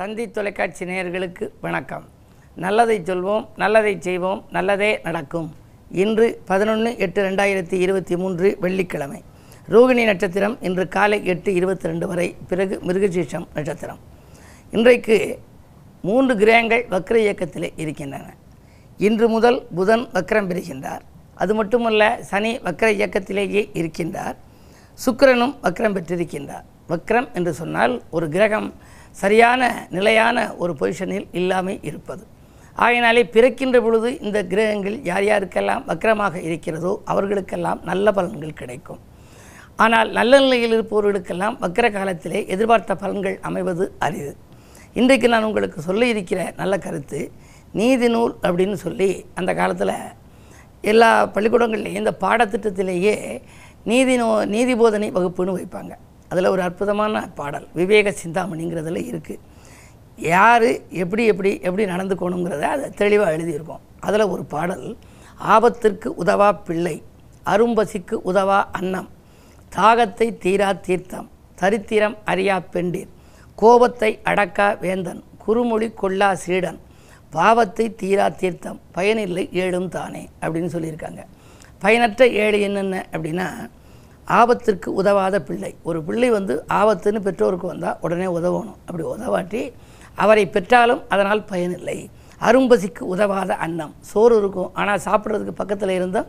தந்தி தொலைக்காட்சி நேயர்களுக்கு வணக்கம். நல்லதை சொல்வோம் நல்லதை செய்வோம் நல்லதே நடக்கும். இன்று பதினொன்று எட்டு ரெண்டாயிரத்தி இருபத்தி மூன்று வெள்ளிக்கிழமை. ரோகிணி நட்சத்திரம் இன்று காலை எட்டு இருபத்தி ரெண்டு வரை பிறகு மிருகசீஷம் நட்சத்திரம். இன்றைக்கு மூன்று கிரகங்கள் வக்ர இயக்கத்தில் இருக்கின்றன. இன்று முதல் புதன் வக்ரம் பெறுகின்றார். அது மட்டுமல்ல சனி வக்ர இயக்கத்திலேயே இருக்கின்றார். சுக்கிரனும் வக்ரம் பெற்றிருக்கின்றார். வக்ரம் என்று சொன்னால் ஒரு கிரகம் சரியான நிலையான ஒரு பொசிஷனில் இல்லாமல் இருப்பது. ஆகையினாலே பிறக்கின்ற பொழுது இந்த கிரகங்கள் யார் யாருக்கெல்லாம் வக்கரமாக இருக்கிறதோ அவர்களுக்கெல்லாம் நல்ல பலன்கள் கிடைக்கும். ஆனால் நல்ல நிலையில் இருப்பவர்களுக்கெல்லாம் வக்கர காலத்திலே எதிர்பார்த்த பலன்கள் அமைவது அரிது. இன்றைக்கு நான் உங்களுக்கு சொல்ல இருக்கிற நல்ல கருத்து நீதி நூல் அப்படின்னு சொல்லி அந்த காலத்தில் எல்லா பள்ளிக்கூடங்கள்லேயும் இந்த பாடத்திட்டத்திலேயே நீதி நோ நீதி போதனை வகுப்புன்னு வைப்பாங்க. அதில் ஒரு அற்புதமான பாடல் விவேக சிந்தாமணிங்கிறதுல இருக்குது யார் எப்படி எப்படி எப்படி நடந்துக்கணுங்கிறத அதை தெளிவாக எழுதியிருக்கோம் அதில் ஒரு பாடல் ஆபத்திற்கு உதவா பிள்ளை அரும்பசிக்கு உதவா அன்னம் தாகத்தை தீரா தீர்த்தம் தரித்திரம் அறியா பெண்டீர் கோபத்தை அடக்கா வேந்தன் குறுமொழி கொள்ளா சீடன் பாவத்தை தீரா தீர்த்தம் பயனில்லை ஏழும் தானே அப்படின்னு சொல்லியிருக்காங்க. பயனற்ற ஏழு என்னென்ன அப்படின்னா ஆபத்திற்கு உதவாத பிள்ளை. ஒரு பிள்ளை வந்து ஆபத்துன்னு பெற்றோருக்கு வந்தால் உடனே உதவணும். அப்படி உதவாட்டி அவரை பெற்றாலும் அதனால் பயனில்லை. அரும்பசிக்கு உதவாத அன்னம். சோறு இருக்கும். ஆனால் சாப்பிட்றதுக்கு பக்கத்தில் இருந்தால்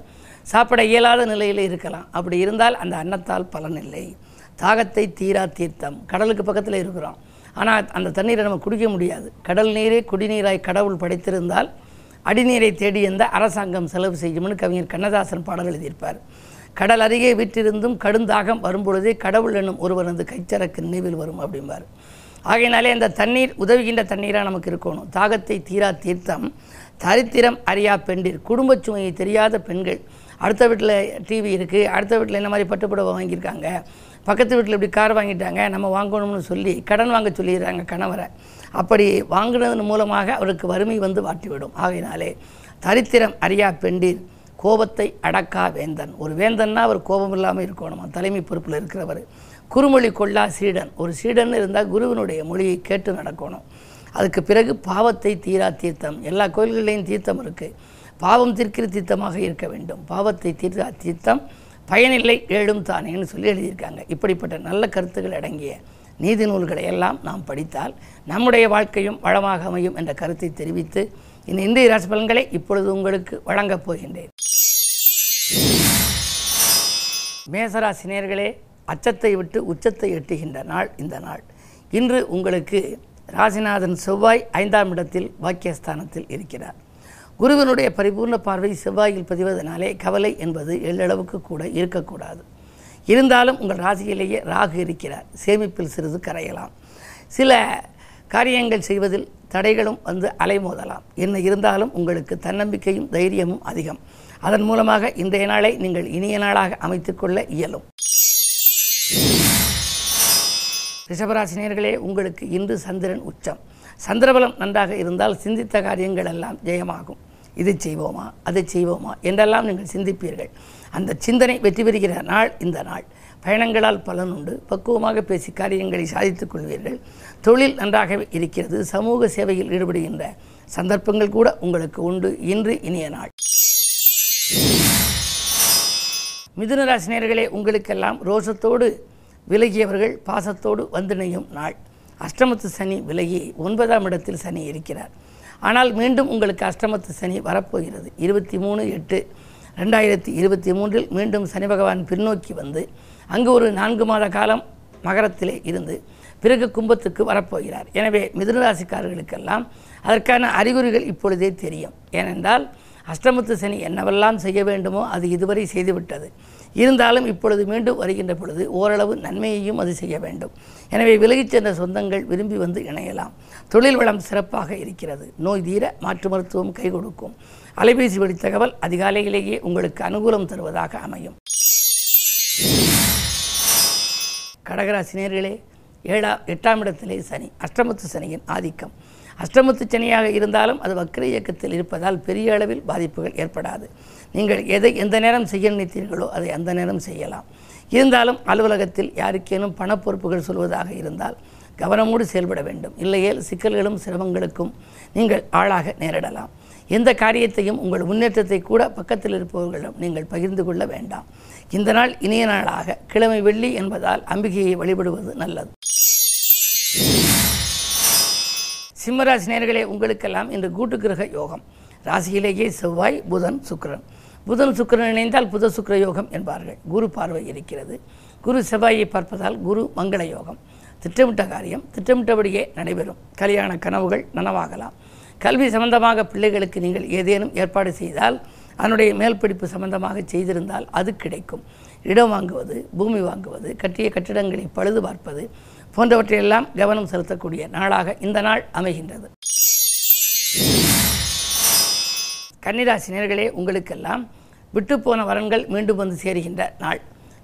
சாப்பிட இயலாத நிலையில் இருக்கலாம். அப்படி இருந்தால் அந்த அன்னத்தால் பலன் இல்லை தாகத்தை தீரா தீர்த்தம். கடலுக்கு பக்கத்தில் இருக்கிறோம். ஆனால் அந்த தண்ணீரை நம்ம குடிக்க முடியாது. கடல் நீரே குடிநீராய் கடவுள் படைத்திருந்தால் அடிநீரை தேடி எந்த அரசாங்கம் செலவு செய்யும்னு கவிஞர் கண்ணதாசன் பாடல் எழுதியிருப்பார். கடல் அருகே வீற்றிருந்தும் கடுந்தாகம் வரும்பொழுதே கடவுள் என்னும் ஒருவனது கைச்சரக்கு நினைவில் வரும் அப்படிம்பார். ஆகையினாலே அந்த தண்ணீர் உதவுகின்ற தண்ணீராக நமக்கு இருக்கணும். தாகத்தை தீரா தீர்த்தம் தரித்திரம் அறியா பெண்டிர் குடும்பச் சுமையை தெரியாத பெண்கள். அடுத்த வீட்டில் டிவி இருக்குது அடுத்த வீட்டில் என்ன மாதிரி பட்டுப்புடவை வாங்கியிருக்காங்க பக்கத்து வீட்டில் இப்படி கார் வாங்கிட்டாங்க நம்ம வாங்கணும்னு சொல்லி கடன் வாங்க சொல்லிடுறாங்க கணவரை. அப்படி வாங்கினதன் மூலமாக அவருக்கு வறுமை வந்து வாட்டிவிடும். ஆகையினாலே தரித்திரம் அறியா பெண்டீர் கோபத்தை அடக்கா வேந்தன். ஒரு வேந்தன்னா அவர் கோபம் இல்லாமல் இருக்கணுமா? தலைமை பொறுப்பில் இருக்கிறவர். குறுமொழி கொள்ளா சீடன். ஒரு சீடன் இருந்தால் குருவினுடைய மொழியை கேட்டு நடக்கணும். அதுக்கு பிறகு பாவத்தை தீரா தீர்த்தம். எல்லா கோயில்கள்லேயும் தீர்த்தம் இருக்குது பாவம் தீர்க்கிற தீர்த்தமாக இருக்க வேண்டும். பாவத்தை தீர்த்தா தீர்த்தம் பயனில்லை ஏழும் தானேன்னு சொல்லி எழுதியிருக்காங்க. இப்படிப்பட்ட நல்ல கருத்துக்கள் அடங்கிய நீதி நூல்களை எல்லாம் நாம் படித்தால் நம்முடைய வாழ்க்கையும் வளமாக அமையும் என்ற கருத்தை தெரிவித்து இந்த இந்திய ராசி பலன்களை இப்பொழுது உங்களுக்கு வழங்கப் போகின்றேன். மேசராசி நேர்களே அச்சத்தை விட்டு உச்சத்தை எட்டுகின்ற நாள் இந்த நாள். இன்று உங்களுக்கு ராசிநாதன் செவ்வாய் ஐந்தாம் இடத்தில் வாக்கியஸ்தானத்தில் இருக்கிறார். குருவினுடைய பரிபூர்ண பார்வை செவ்வாயில் பதிவதனாலே கவலை என்பது எள்ளளவுக்கு கூட இருக்கக்கூடாது. இருந்தாலும் உங்கள் ராசியிலேயே ராகு இருக்கிறார். சேமிப்பில் சிறிது கரையலாம். சில காரியங்கள் செய்வதில் தடைகளும் வந்து அலைமோதலாம். என்ன இருந்தாலும் உங்களுக்கு தன்னம்பிக்கையும் தைரியமும் அதிகம். அதன் மூலமாக இன்றைய நாளை நீங்கள் இனிய நாளாக அமைத்துக்கொள்ள இயலும். ரிஷபராசினியர்களே உங்களுக்கு இன்று சந்திரன் உச்சம். சந்திரபலம் நன்றாக இருந்தால் சிந்தித்த காரியங்கள் எல்லாம் ஜெயமாகும். இதை செய்வோமா அதை செய்வோமா என்றெல்லாம் நீங்கள் சிந்திப்பீர்கள். அந்த சிந்தனை வெற்றி பெறுகிற நாள் இந்த நாள். பயணங்களால் பலன் உண்டு. பக்குவமாக பேசி காரியங்களை சாதித்துக் கொள்வீர்கள். தொழில் நன்றாகவே இருக்கிறது. சமூக சேவையில் ஈடுபடுகின்ற சந்தர்ப்பங்கள் கூட உங்களுக்கு உண்டு. இன்று இனிய நாள். மிதுன ராசினியர்களே உங்களுக்கெல்லாம் ரோஷத்தோடு விலகியவர்கள் பாசத்தோடு வந்திணையும் நாள். அஷ்டமத்து சனி விலகி ஒன்பதாம் இடத்தில் சனி இருக்கிறார். ஆனால் மீண்டும் உங்களுக்கு அஷ்டமத்து சனி வரப்போகிறது. இருபத்தி மூணு எட்டு ரெண்டாயிரத்தி இருபத்தி மூன்றில் மீண்டும் சனி பகவான் பின்னோக்கி வந்து அங்கு ஒரு நான்கு மாத காலம் மகரத்திலே இருந்து பிறகு கும்பத்துக்கு வரப்போகிறார். எனவே மிதுனராசிக்காரர்களுக்கெல்லாம் அதற்கான அறிகுறிகள் இப்பொழுதே தெரியும். ஏனென்றால் அஷ்டமத்து சனி என்னவெல்லாம் செய்ய வேண்டுமோ அது இதுவரை செய்துவிட்டது. இருந்தாலும் இப்பொழுது மீண்டும் வருகின்ற பொழுது ஓரளவு நன்மையையும் அது செய்ய வேண்டும். எனவே விலகிச் சென்ற சொந்தங்கள் விரும்பி வந்து இணையலாம். தொழில் வளம் சிறப்பாக இருக்கிறது. நோய் தீர மாற்று மருத்துவம் கை கொடுக்கும். அலைபேசி வழி தகவல் அதிகாலையிலேயே உங்களுக்கு அனுகூலம் தருவதாக அமையும். கடகராசினியர்களே ஏழா எட்டாம் இடத்திலே சனி அஷ்டமத்து சனியின் ஆதிக்கம். அஷ்டமத்து சனியாக இருந்தாலும் அது வக்ர இயக்கத்தில் இருப்பதால் பெரிய அளவில் பாதிப்புகள் ஏற்படாது. நீங்கள் எதை எந்த நேரம் செய்ய நினைத்தீர்களோ அதை அந்த நேரம் செய்யலாம். இருந்தாலும் அலுவலகத்தில் யாருக்கேனும் பண பொறுப்புகள் சொல்வதாக இருந்தால் கவனமோடு செயல்பட வேண்டும். இல்லையேல் சிக்கல்களும் சிரமங்களுக்கும் நீங்கள் ஆளாக நேரிடலாம். எந்த காரியத்தையும் உங்கள் முன்னேற்றத்தை கூட பக்கத்தில் இருப்பவர்களிடம் நீங்கள் பகிர்ந்து கொள்ள வேண்டாம். இந்த நாள் இனிய நாளாக. கிழமை வெள்ளி என்பதால் அம்பிகையை வழிபடுவது நல்லது. சிம்மராசி நேர்களே உங்களுக்கெல்லாம் இன்று கூட்டு கிரக யோகம். ராசியிலேயே செவ்வாய் புதன் சுக்கரன். புதன் சுக்கிரன் இணைந்தால் புத சுக்கர யோகம் என்பார்கள். குரு பார்வை இருக்கிறது. குரு செவ்வாயை பார்ப்பதால் குரு மங்கள யோகம். திட்டமிட்ட காரியம் திட்டமிட்டபடியே நடைபெறும். கல்யாண கனவுகள் நனவாகலாம். கல்வி சம்பந்தமாக பிள்ளைகளுக்கு நீங்கள் ஏதேனும் ஏற்பாடு செய்தால் அதனுடைய மேல் படிப்பு சம்பந்தமாக செய்திருந்தால் அது கிடைக்கும். இடம் வாங்குவது பூமி வாங்குவது கட்டிய கட்டிடங்களை பழுது பார்ப்பது போன்றவற்றையெல்லாம் கவனம் செலுத்தக்கூடிய நாளாக இந்த நாள் அமைகின்றது. கன்னிராசினியர்களே உங்களுக்கெல்லாம் விட்டுப்போன வரன்கள் மீண்டும் வந்து சேருகின்ற நாள்.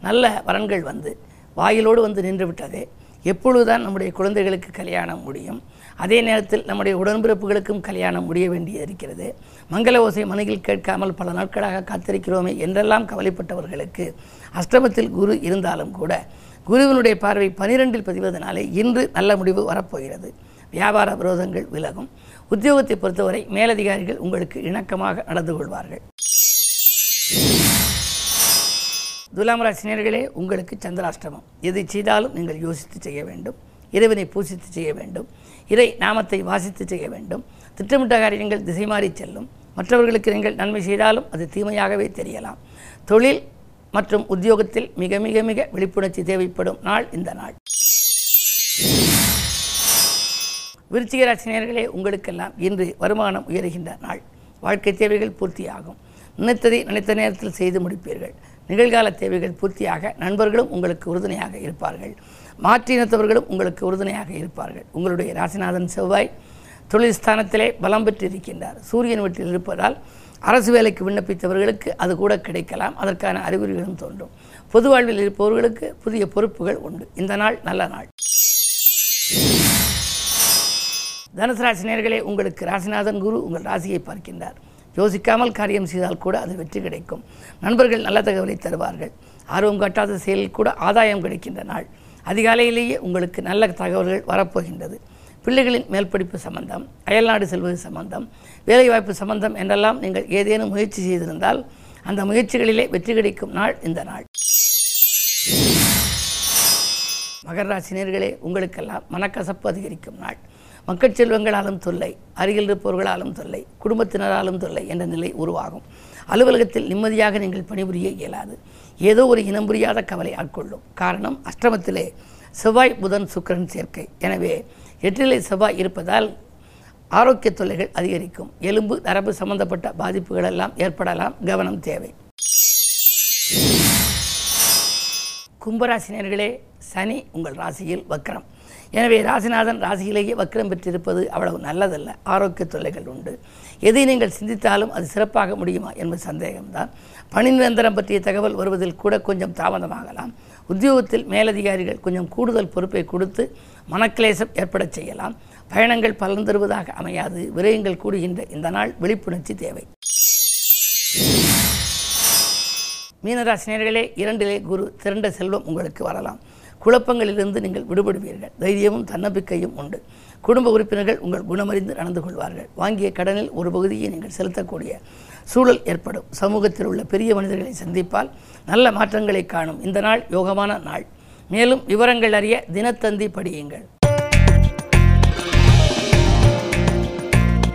நல்ல வரன்கள் வந்து வாயிலோடு வந்து நின்று விட்டதே. எப்பொழுதுதான் நம்முடைய குழந்தைகளுக்கு கல்யாணம் முடியும். அதே நேரத்தில் நம்முடைய உடன்பிறப்புகளுக்கும் கல்யாணம் முடிய வேண்டியது இருக்கிறது. மங்கள ஓசை மனையில் கேட்காமல் பல நாட்களாக காத்திருக்கிறோமே என்றெல்லாம் கவலைப்பட்டவர்களுக்கு அஷ்டமத்தில் குரு இருந்தாலும் கூட குருவினுடைய பார்வை பனிரெண்டில் பதிவதனாலே இன்று நல்ல முடிவு வரப்போகிறது. வியாபார விரோதங்கள் விலகும். உத்தியோகத்தை பொறுத்தவரை மேலதிகாரிகள் உங்களுக்கு இணக்கமாக நடந்து கொள்வார்கள். துலாம் ராசினியர்களே உங்களுக்கு சந்திராஷ்டமம். எதை செய்தாலும் நீங்கள் யோசித்து செய்ய வேண்டும். இறைவனை பூசித்து செய்ய வேண்டும். இறை நாமத்தை வாசித்து செய்ய வேண்டும். திட்டமிட்ட காரியங்கள் திசை மாறி செல்லும். மற்றவர்களுக்கு நீங்கள் நன்மை செய்தாலும் அது தீமையாகவே தெரியலாம். தொழில் மற்றும் உத்தியோகத்தில் மிக மிக மிக விழிப்புணர்ச்சி தேவைப்படும் நாள் இந்த நாள். விருச்சிக ராசினியர்களே உங்களுக்கெல்லாம் இன்று வருமானம் உயர்கின்ற நாள். வாழ்க்கை தேவைகள் பூர்த்தியாகும். நினைத்ததை நினைத்த நேரத்தில் செய்து முடிப்பீர்கள். நிகழ்கால தேவைகள் பூர்த்தியாக நண்பர்களும் உங்களுக்கு உறுதுணையாக இருப்பார்கள். மாற்றினத்தவர்களும் உங்களுக்கு உறுதுணையாக இருப்பார்கள். உங்களுடைய ராசிநாதன் செவ்வாய் தொழில் ஸ்தானத்திலே பலம் பெற்று இருக்கின்றார் சூரியன் வீட்டில் இருப்பதால் அரசு வேலைக்கு விண்ணப்பித்தவர்களுக்கு அது கூட கிடைக்கலாம். அதற்கான அறிகுறிகளும் தோன்றும். பொது வாழ்வில் இருப்பவர்களுக்கு புதிய பொறுப்புகள் உண்டு. இந்த நாள் நல்ல நாள். தனுசு ராசினியர்களே உங்களுக்கு ராசிநாதன் குரு உங்கள் ராசியை பார்க்கின்றார். யோசிக்காமல் காரியம் செய்தால் கூட அது வெற்றி கிடைக்கும். நண்பர்கள் நல்ல தகவலை தருவார்கள். ஆர்வம் காட்டாத செயலில் கூட ஆதாயம் கிடைக்கின்ற நாள். அதிகாலையிலேயே உங்களுக்கு நல்ல தகவல்கள் வரப்போகின்றது. பிள்ளைகளின் மேல்படிப்பு சம்பந்தம் அயல்நாடு செல்வது சம்பந்தம் வேலைவாய்ப்பு சம்பந்தம் என்றெல்லாம் நீங்கள் ஏதேனும் முயற்சி செய்திருந்தால் அந்த முயற்சிகளிலே வெற்றி கிடைக்கும் நாள் இந்த நாள். மகர ராசினியர்களே உங்களுக்கெல்லாம் மனக்கசப்பு அதிகரிக்கும் நாள். மக்கள் செல்வங்களாலும் தொல்லை அருகில் இருப்பவர்களாலும் தொல்லை குடும்பத்தினராலும் தொல்லை என்ற நிலை உருவாகும். அலுவலகத்தில் நிம்மதியாக நீங்கள் பணிபுரிய இயலாது. ஏதோ ஒரு இனம் புரியாத கவலை ஆட்கொள்ளும். காரணம் அஷ்டமத்திலே செவ்வாய் புதன் சுக்கிரன் சேர்க்கை. எனவே எட்டிலே செவ்வாய் இருப்பதால் ஆரோக்கிய தொல்லைகள் அதிகரிக்கும். எலும்பு நரம்பு சம்பந்தப்பட்ட பாதிப்புகளெல்லாம் ஏற்படலாம். கவனம் தேவை. கும்பராசினியர்களே சனி உங்கள் ராசியில் வக்ரம். எனவே ராசிநாதன் ராசியிலேயே வக்ரம் பெற்றிருப்பது அவ்வளவு நல்லதல்ல. ஆரோக்கிய தொல்லைகள் உண்டு. எதை நீங்கள் சிந்தித்தாலும் அது சிறப்பாக முடியுமா என்பது சந்தேகம்தான். பணி நிரந்தரம் பற்றிய தகவல் வருவதில் கூட கொஞ்சம் தாமதமாகலாம். உத்தியோகத்தில் மேலதிகாரிகள் கொஞ்சம் கூடுதல் பொறுப்பை கொடுத்து மனக்கிளேசம் ஏற்படச் செய்யலாம். பயணங்கள் பலன் தருவதாக அமையாது. விரயங்கள் கூடுகின்ற இந்த நாள் விழிப்புணர்ச்சி தேவை. மீனராசினியர்களே இரண்டிலே குரு திரண்ட செல்வம் உங்களுக்கு வரலாம். குழப்பங்களிலிருந்து நீங்கள் விடுபடுவீர்கள். தைரியமும் தன்னம்பிக்கையும் உண்டு. குடும்ப உறுப்பினர்கள் உங்கள் குணமறிந்து நடந்து கொள்வார்கள். வாங்கிய கடனில் ஒரு பகுதியை நீங்கள் செலுத்தக்கூடிய சூழல் ஏற்படும். சமூகத்தில் உள்ள பெரிய மனிதர்களை சந்திப்பால் நல்ல மாற்றங்களை காணும். இந்த நாள் யோகமான நாள். மேலும் விவரங்கள் அறிய தினத்தந்தி படியுங்கள்.